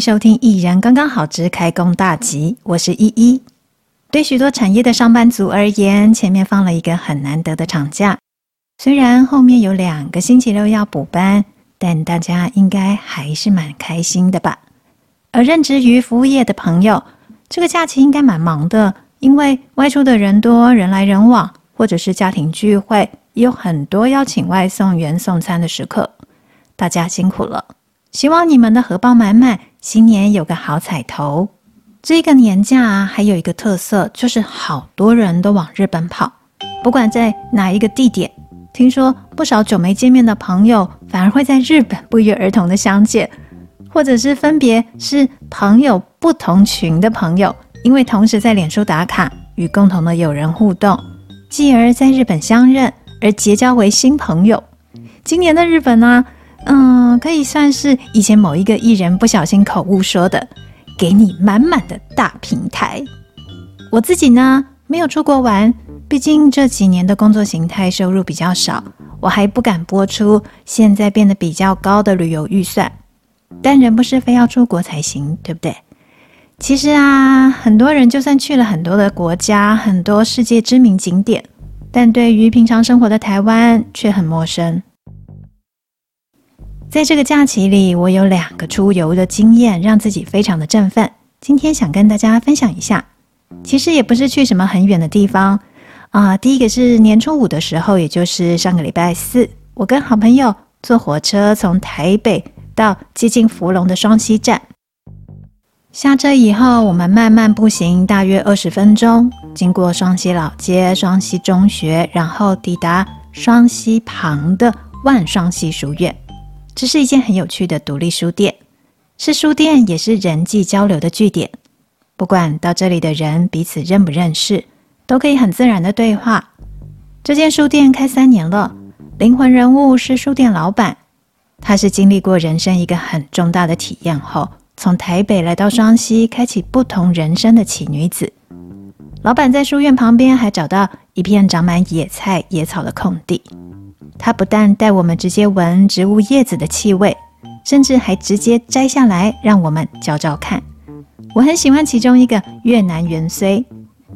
收听《一人刚刚好之开工大吉》，我是依依。对许多产业的上班族而言，前面放了一个很难得的长假，虽然后面有两个星期六要补班，但大家应该还是蛮开心的吧？而任职于服务业的朋友，这个假期应该蛮忙的，因为外出的人多，人来人往，或者是家庭聚会，也有很多要请外送员送餐的时刻，大家辛苦了。希望你们的荷包满满，新年有个好彩头。这个年假啊，还有一个特色，就是好多人都往日本跑。不管在哪一个地点，听说不少久没见面的朋友，反而会在日本不约而同的相见，或者是分别是朋友不同群的朋友，因为同时在脸书打卡，与共同的友人互动，继而在日本相认，而结交为新朋友。今年的日本呢、嗯，可以算是以前某一个艺人不小心口误说的，给你满满的大平台。我自己呢，没有出国玩，毕竟这几年的工作形态收入比较少，我还不敢播出现在变得比较高的旅游预算。但人不是非要出国才行，对不对？其实啊，很多人就算去了很多的国家，很多世界知名景点，但对于平常生活的台湾却很陌生。在这个假期里，我有两个出游的经验，让自己非常的振奋。今天想跟大家分享一下。其实也不是去什么很远的地方啊、第一个是年初五的时候，也就是上个礼拜四，我跟好朋友坐火车从台北到接近福隆的双溪站。下车以后，我们慢慢步行，大约二十分钟，经过双溪老街、双溪中学，然后抵达双溪旁的万双溪书院。这是一间很有趣的独立书店，是书店，也是人际交流的据点。不管到这里的人彼此认不认识，都可以很自然的对话。这间书店开三年了，灵魂人物是书店老板，她是经历过人生一个很重大的体验后，从台北来到双溪，开启不同人生的奇女子。老板在书院旁边还找到一片长满野菜、野草的空地。它不但带我们直接闻植物叶子的气味，甚至还直接摘下来让我们嚼嚼看。我很喜欢其中一个越南芫荽，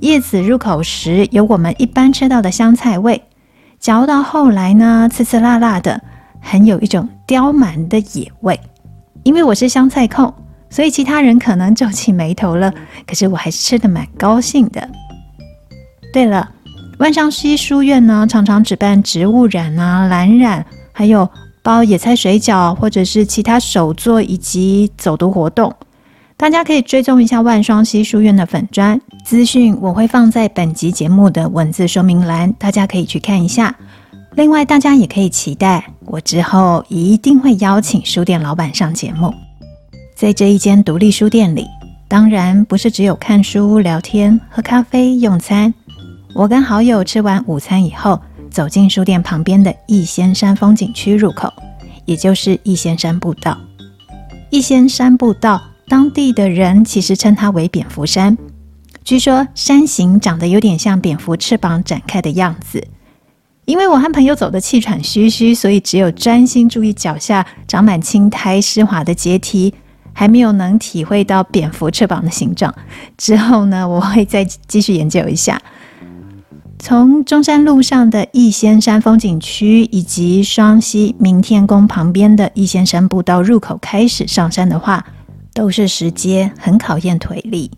叶子入口时有我们一般吃到的香菜味，嚼到后来呢，刺刺辣辣的，很有一种刁蛮的野味。因为我是香菜控，所以其他人可能皱起眉头了，可是我还是吃得蛮高兴的。对了。万双溪书院呢，常常举办植物染啊、蓝染，还有包野菜水饺，或者是其他手作以及走读活动。大家可以追踪一下万双溪书院的粉专资讯，我会放在本集节目的文字说明栏，大家可以去看一下。另外，大家也可以期待我之后一定会邀请书店老板上节目。在这一间独立书店里，当然不是只有看书、聊天、喝咖啡、用餐。我跟好友吃完午餐以后，走进书店旁边的逸仙山风景区入口，也就是逸仙山步道。逸仙山步道，当地的人其实称它为蝙蝠山。据说山形长得有点像蝙蝠翅膀展开的样子。因为我和朋友走得气喘吁吁，所以只有专心注意脚下长满青苔湿滑的阶梯，还没有能体会到蝙蝠翅膀的形状。之后呢，我会再继续研究一下。从中山路上的逸仙山风景区，以及双溪明天宫旁边的逸仙山步道入口开始上山的话，都是石阶，很考验腿力。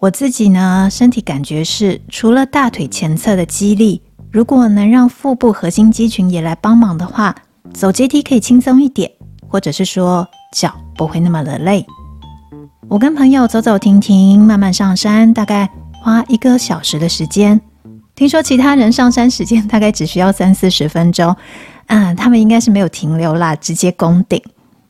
我自己呢，身体感觉是除了大腿前侧的肌力，如果能让腹部核心肌群也来帮忙的话，走阶梯可以轻松一点，或者是说脚不会那么的累。我跟朋友走走停停，慢慢上山，大概花一个小时的时间。听说其他人上山时间大概只需要三四十分钟，嗯，他们应该是没有停留啦，直接攻顶。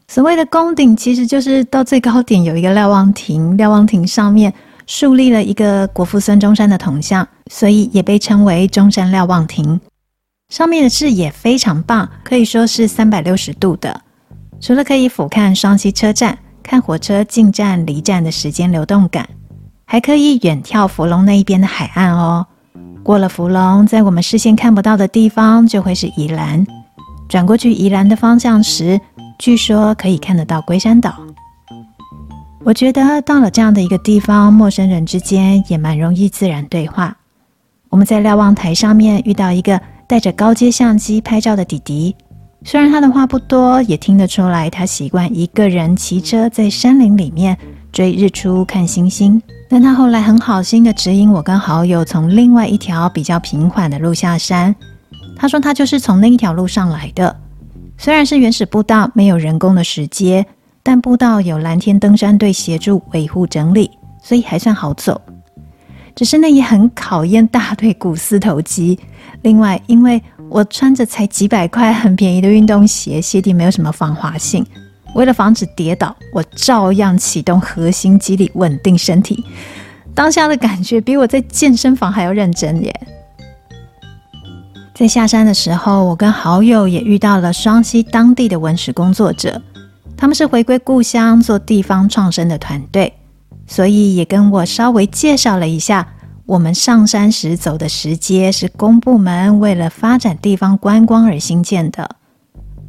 所谓的攻顶，其实就是到最高点有一个瞭望亭，瞭望亭上面树立了一个国父孙中山的铜像，所以也被称为中山瞭望亭。上面的视野非常棒，可以说是三百六十度的。除了可以俯瞰双溪车站，看火车进站离站的时间流动感，还可以远眺福隆那一边的海岸哦。过了福隆，在我们视线看不到的地方，就会是宜兰。转过去宜兰的方向时，据说可以看得到龟山岛。我觉得到了这样的一个地方，陌生人之间也蛮容易自然对话。我们在瞭望台上面遇到一个带着高阶相机拍照的弟弟，虽然他的话不多，也听得出来他习惯一个人骑车在山林里面追日出看星星。但他后来很好心的指引我跟好友从另外一条比较平缓的路下山。他说他就是从那一条路上来的，虽然是原始步道，没有人工的石阶。但步道有蓝天登山队协助维护整理，所以还算好走。只是那也很考验大腿股四头肌。另外，因为我穿着才几百块很便宜的运动鞋，鞋底没有什么防滑性，为了防止跌倒，我照样启动核心肌力稳定身体。当下的感觉比我在健身房还要认真耶。在下山的时候，我跟好友也遇到了双溪当地的文史工作者。他们是回归故乡做地方创生的团队，所以也跟我稍微介绍了一下，我们上山时走的石阶是公部门为了发展地方观光而兴建的。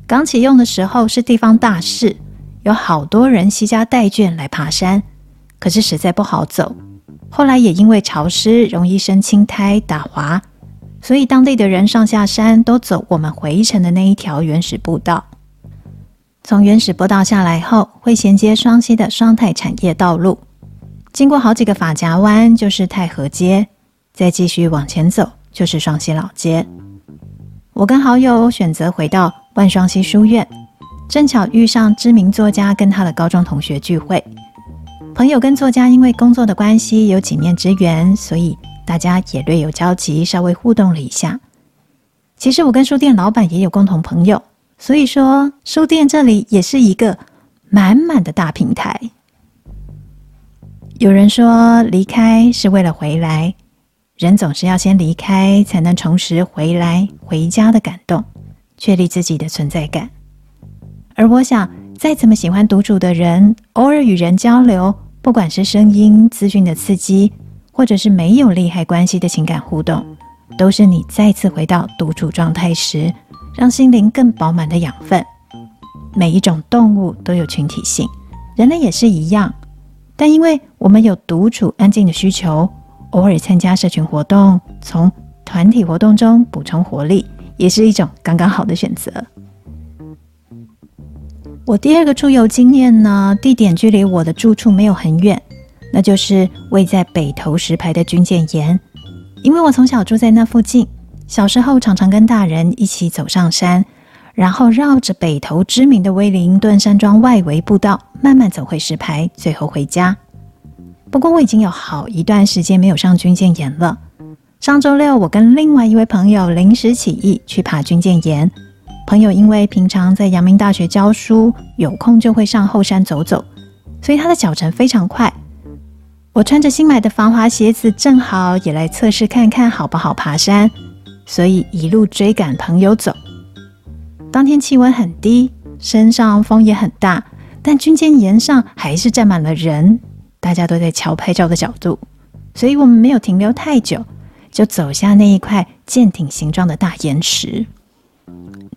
刚启用的时候是地方大事，有好多人携家带眷来爬山，可是实在不好走。后来也因为潮湿，容易生青苔打滑，所以当地的人上下山都走我们回程的那一条原始步道。从原始步道下来后，会衔接双溪的双泰产业道路，经过好几个法夹弯，就是太和街，再继续往前走，就是双溪老街。我跟好友选择回到万双溪书院，正巧遇上知名作家跟他的高中同学聚会。朋友跟作家因为工作的关系有几面之缘，所以大家也略有交集，稍微互动了一下。其实我跟书店老板也有共同朋友。所以说，书店这里也是一个满满的大平台。有人说，离开是为了回来，人总是要先离开，才能重拾回来、回家的感动，确立自己的存在感。而我想，再怎么喜欢独处的人，偶尔与人交流，不管是声音、资讯的刺激，或者是没有利害关系的情感互动，都是你再次回到独处状态时，让心灵更饱满的养分。每一种动物都有群体性，人类也是一样。但因为我们有独处安静的需求，偶尔参加社群活动，从团体活动中补充活力，也是一种刚刚好的选择。我第二个出游经验呢，地点距离我的住处没有很远，那就是位在北投石牌的军舰岩，因为我从小住在那附近。小时候常常跟大人一起走上山，然后绕着北投知名的威灵顿山庄外围步道慢慢走回石牌，最后回家。不过我已经有好一段时间没有上军舰岩了。上周六，我跟另外一位朋友临时起意去爬军舰岩。朋友因为平常在阳明大学教书，有空就会上后山走走，所以他的脚程非常快。我穿着新买的防滑鞋子，正好也来测试看看好不好爬山。所以一路追赶朋友走。当天气温很低，山上风也很大，但军舰岩上还是站满了人，大家都在瞧拍照的角度。所以我们没有停留太久，就走下那一块舰艇形状的大岩石。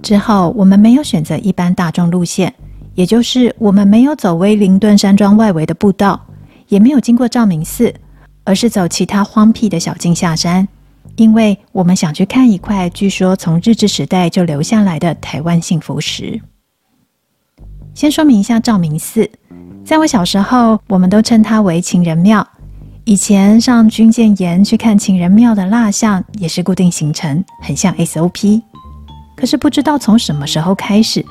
之后我们没有选择一般大众路线，也就是我们没有走威灵顿山庄外围的步道，也没有经过照明寺，而是走其他荒僻的小径下山。因为我们想去看一块据说从日治时代就留下来的台湾幸福石。先说明一下照明寺，在我小时候，我们都称它为情人庙。以前上军舰岩去看情人庙的蜡像也是固定行程，很像 SOP。可是不知道从什么时候开始，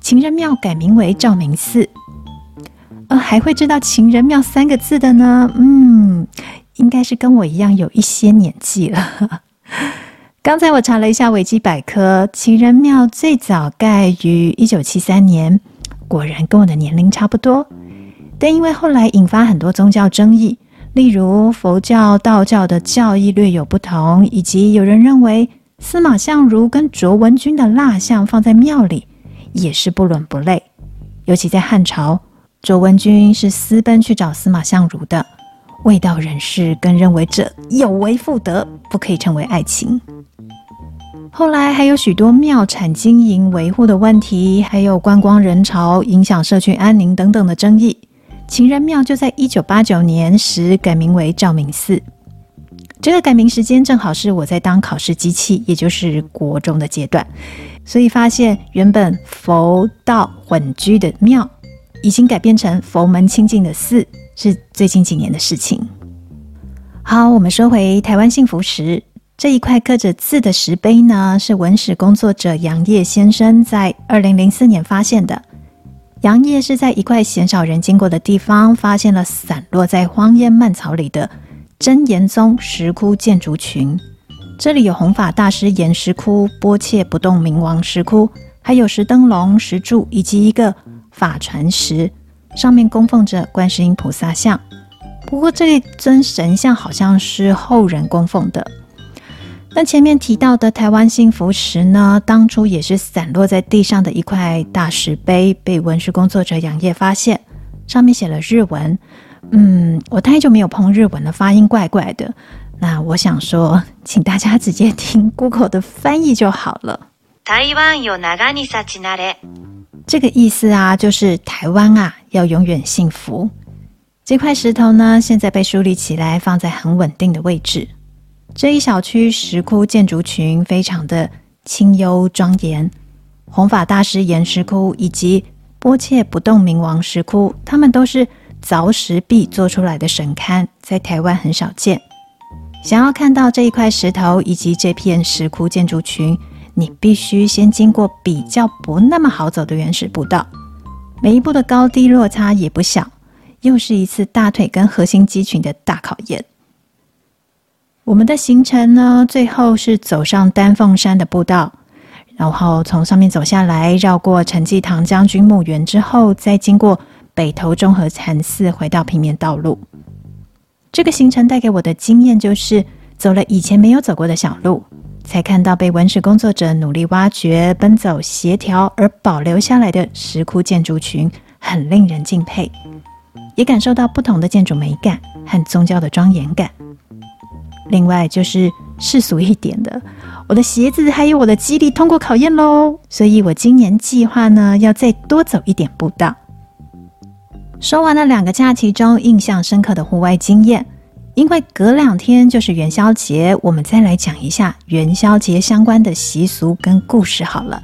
情人庙改名为照明寺。呃，还会知道情人庙三个字的呢？嗯。应该是跟我一样有一些年纪了。刚才我查了一下维基百科，情人庙最早盖于一九七三年，果然跟我的年龄差不多。但因为后来引发很多宗教争议，例如佛教、道教的教义略有不同，以及有人认为司马相如跟卓文君的蜡像放在庙里也是不伦不类。尤其在汉朝，卓文君是私奔去找司马相如的。卫道人士更认为这有违妇德，不可以称为爱情。后来还有许多庙产经营维护的问题，还有观光人潮影响社区安宁等等的争议。情人庙就在一九八九年时改名为照明寺。这个改名时间正好是我在当考试机器，也就是国中的阶段，所以发现原本佛道混居的庙，已经改变成佛门清净的寺，是最近几年的事情。好，我们说回台湾幸福石。这一块刻着字的石碑呢，是文史工作者杨业先生在二零零四年发现的。杨业是在一块鲜少人经过的地方，发现了散落在荒烟蔓草里的真言宗石窟建筑群。这里有弘法大师岩石窟、波切不动明王石窟，还有石灯笼、石柱以及一个法船石，上面供奉着观世音菩萨像。不过这尊神像好像是后人供奉的。那前面提到的台湾幸福石呢，当初也是散落在地上的一块大石碑，被文史工作者杨业发现，上面写了日文。嗯，我太久没有碰日文了，发音怪怪的。那我想说，请大家直接听 Google 的翻译就好了。台湾有长に幸なれ，这个意思啊，就是台湾啊要永远幸福。这块石头呢，现在被梳理起来，放在很稳定的位置。 这一小区石窟建筑群非常的清幽庄严，弘法大师岩石窟以及波切不动明王石窟，他们都是凿石壁做出来的神龛，在台湾很少见。想要看到这一块石头以及这片石窟建筑群，你必须先经过比较不那么好走的原始步道，每一步的高低落差也不小，又是一次大腿跟核心肌群的大考验。我们的行程呢，最后是走上丹凤山的步道，然后从上面走下来，绕过陈济棠将军墓园之后，再经过北投中和禅寺，回到平面道路。这个行程带给我的经验就是，走了以前没有走过的小路，才看到被文史工作者努力挖掘、奔走、协调而保留下来的石窟建筑群，很令人敬佩，也感受到不同的建筑美感和宗教的庄严感。另外就是世俗一点的，我的鞋子还有我的肌力通过考验喽，所以我今年计划呢要再多走一点步道。说完了两个假期中印象深刻的户外经验，因为隔两天就是元宵节，我们再来讲一下元宵节相关的习俗跟故事好了。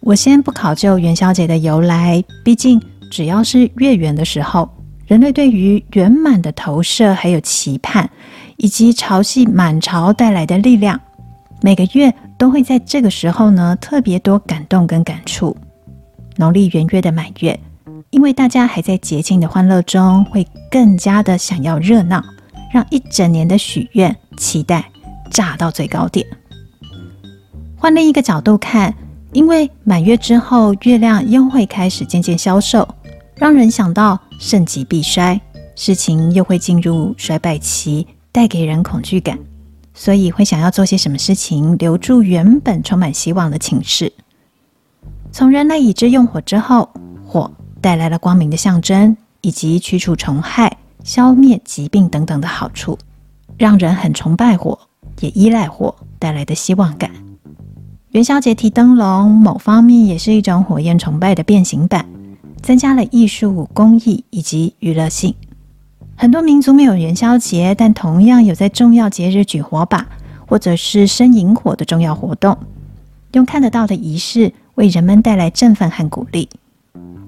我先不考究元宵节的由来，毕竟只要是月圆的时候，人类对于圆满的投射还有期盼。以及潮汐满潮带来的力量，每个月都会在这个时候呢特别多感动跟感触。农历元月的满月，因为大家还在节庆的欢乐中，会更加的想要热闹，让一整年的许愿期待炸到最高点。换另一个角度看，因为满月之后，月亮又会开始渐渐消瘦，让人想到盛极必衰，事情又会进入衰败期。带给人恐惧感，所以会想要做些什么事情，留住原本充满希望的情势。从人类已知用火之后，火带来了光明的象征，以及驱除虫害、消灭疾病等等的好处，让人很崇拜火，也依赖火带来的希望感。元宵节提灯笼，某方面也是一种火焰崇拜的变形版，增加了艺术、工艺以及娱乐性。很多民族没有元宵节，但同样有在重要节日举火把，或者是生萤火的重要活动，用看得到的仪式为人们带来振奋和鼓励。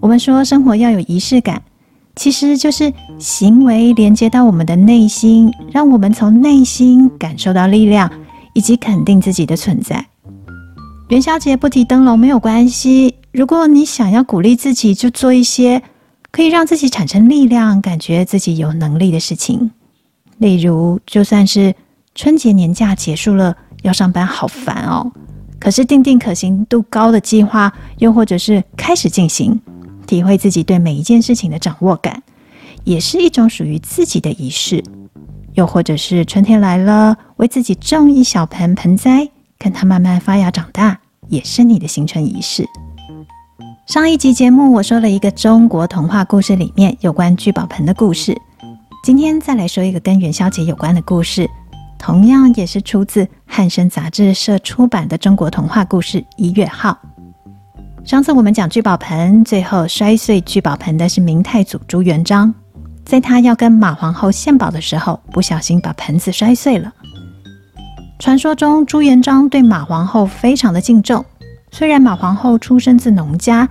我们说生活要有仪式感，其实就是行为连接到我们的内心，让我们从内心感受到力量，以及肯定自己的存在。元宵节不提灯笼没有关系，如果你想要鼓励自己，就做一些。可以让自己产生力量，感觉自己有能力的事情，例如，就算是春节年假结束了，要上班好烦哦。可是定定可行度高的计划，又或者是开始进行，体会自己对每一件事情的掌握感，也是一种属于自己的仪式。又或者是春天来了，为自己种一小盆盆栽，看它慢慢发芽长大，也是你的新春仪式。上一集节目我说了一个中国童话故事里面有关聚宝盆的故事，今天再来说一个跟元宵节有关的故事，同样也是出自汉声杂志社出版的中国童话故事《一月号》。上次我们讲聚宝盆，最后摔碎聚宝盆的是明太祖朱元璋，在他要跟马皇后献宝的时候，不小心把盆子摔碎了。传说中，朱元璋对马皇后非常的敬重。虽然马皇后出身自农家，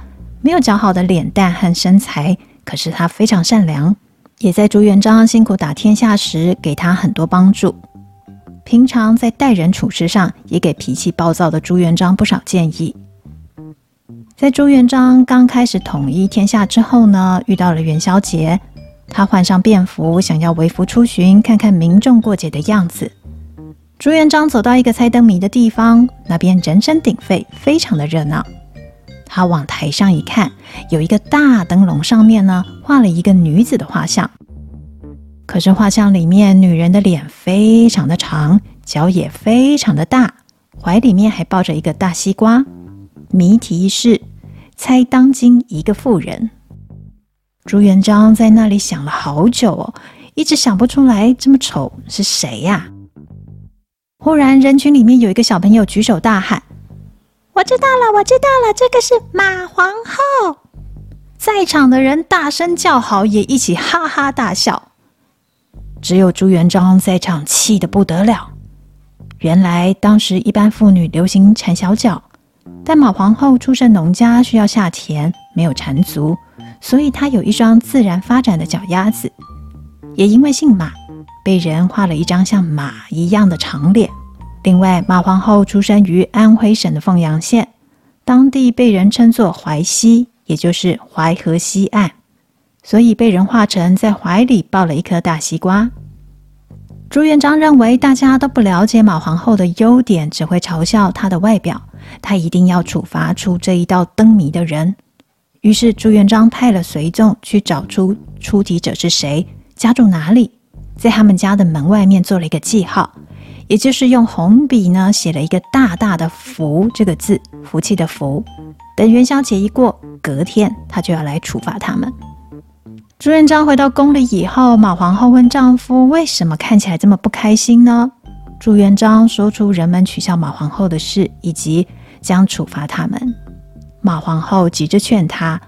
没有姣好的脸蛋和身材，可是他非常善良，也在朱元璋辛苦打天下时给他很多帮助。平常在待人处事上，也给脾气暴躁的朱元璋不少建议。在朱元璋刚开始统一天下之后呢，遇到了元宵节，他换上便服，想要微服出巡，看看民众过节的样子。朱元璋走到一个猜灯谜的地方，那边人声鼎沸，非常的热闹。他往台上一看，有一个大灯笼，上面呢画了一个女子的画像。可是画像里面女人的脸非常的长，脚也非常的大，怀里面还抱着一个大西瓜。谜题是猜当今一个妇人。朱元璋在那里想了好久哦，一直想不出来这么丑是谁呀？忽然，人群里面有一个小朋友举手大喊：“我知道了，我知道了，这个是马皇后！”在场的人大声叫好，也一起哈哈大笑。只有朱元璋在场，气得不得了。原来当时一般妇女流行缠小脚，但马皇后出身农家，需要下田，没有缠足，所以她有一双自然发展的脚丫子。也因为姓马。被人画了一张像马一样的长脸。另外，马皇后出生于安徽省的凤阳县，当地被人称作淮西，也就是淮河西岸，所以被人画成在怀里抱了一颗大西瓜。朱元璋认为大家都不了解马皇后的优点，只会嘲笑她的外表，他一定要处罚出这一道灯谜的人。于是，朱元璋派了随从去找出出题者是谁，家住哪里。在他们家的门外面做了一个记号，也就是用红笔呢写了一个大大的“福”这个字，福气的“福”。等元宵节一过，隔天他就要来处罚他们。朱元璋回到宫里以后，马皇后问丈夫：“为什么看起来这么不开心呢？”朱元璋说出人们取笑马皇后的事，以及将处罚他们。马皇后急着劝他：“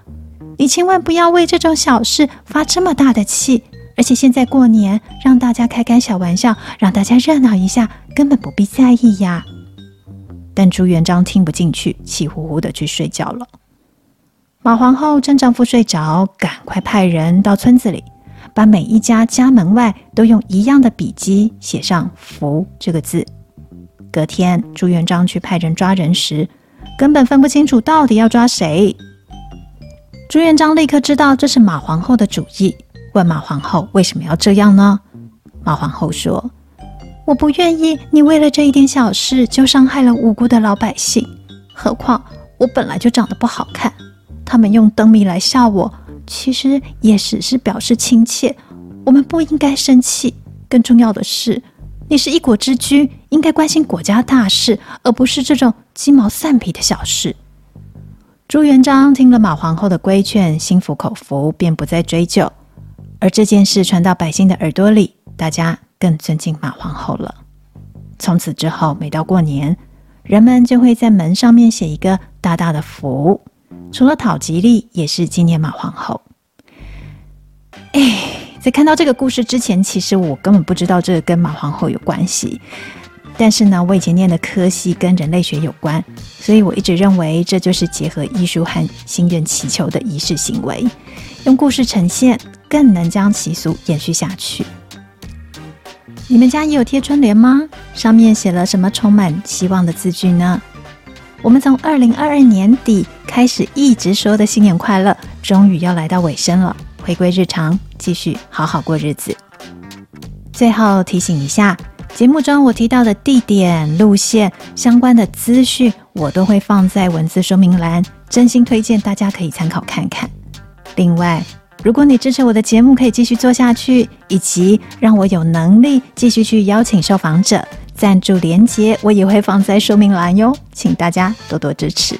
你千万不要为这种小事发这么大的气。”而且现在过年，让大家开开小玩笑，让大家热闹一下，根本不必在意呀。但朱元璋听不进去，气呼呼的去睡觉了。马皇后趁丈夫睡着，赶快派人到村子里，把每一家家门外都用一样的笔迹写上“福”这个字。隔天，朱元璋去派人抓人时，根本分不清楚到底要抓谁。朱元璋立刻知道这是马皇后的主意。问马皇后为什么要这样呢？马皇后说：“我不愿意你为了这一点小事就伤害了无辜的老百姓。何况我本来就长得不好看，他们用灯谜来笑我，其实也只是表示亲切。我们不应该生气。更重要的是，你是一国之君，应该关心国家大事，而不是这种鸡毛蒜皮的小事。”朱元璋听了马皇后的规劝，心服口服，便不再追究。而这件事传到百姓的耳朵里，大家更尊敬马皇后了。从此之后，每到过年，人们就会在门上面写一个大大的“福”，除了讨吉利，也是纪念马皇后。哎，在看到这个故事之前，其实我根本不知道这个跟马皇后有关系。但是呢，我以前念的科系跟人类学有关，所以我一直认为这就是结合艺术和心愿祈求的仪式行为，用故事呈现。更能将习俗延续下去。你们家也有贴春联吗？上面写了什么充满希望的字句呢？我们从二零二二年底开始一直说的新年快乐，终于要来到尾声了。回归日常，继续好好过日子。最后提醒一下，节目中我提到的地点、路线相关的资讯，我都会放在文字说明栏，真心推荐大家可以参考看看。另外，如果你支持我的节目，可以继续做下去，以及让我有能力继续去邀请受访者赞助连接，我也会放在说明栏哟，请大家多多支持。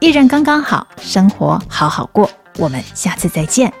一人刚刚好，生活好好过，我们下次再见。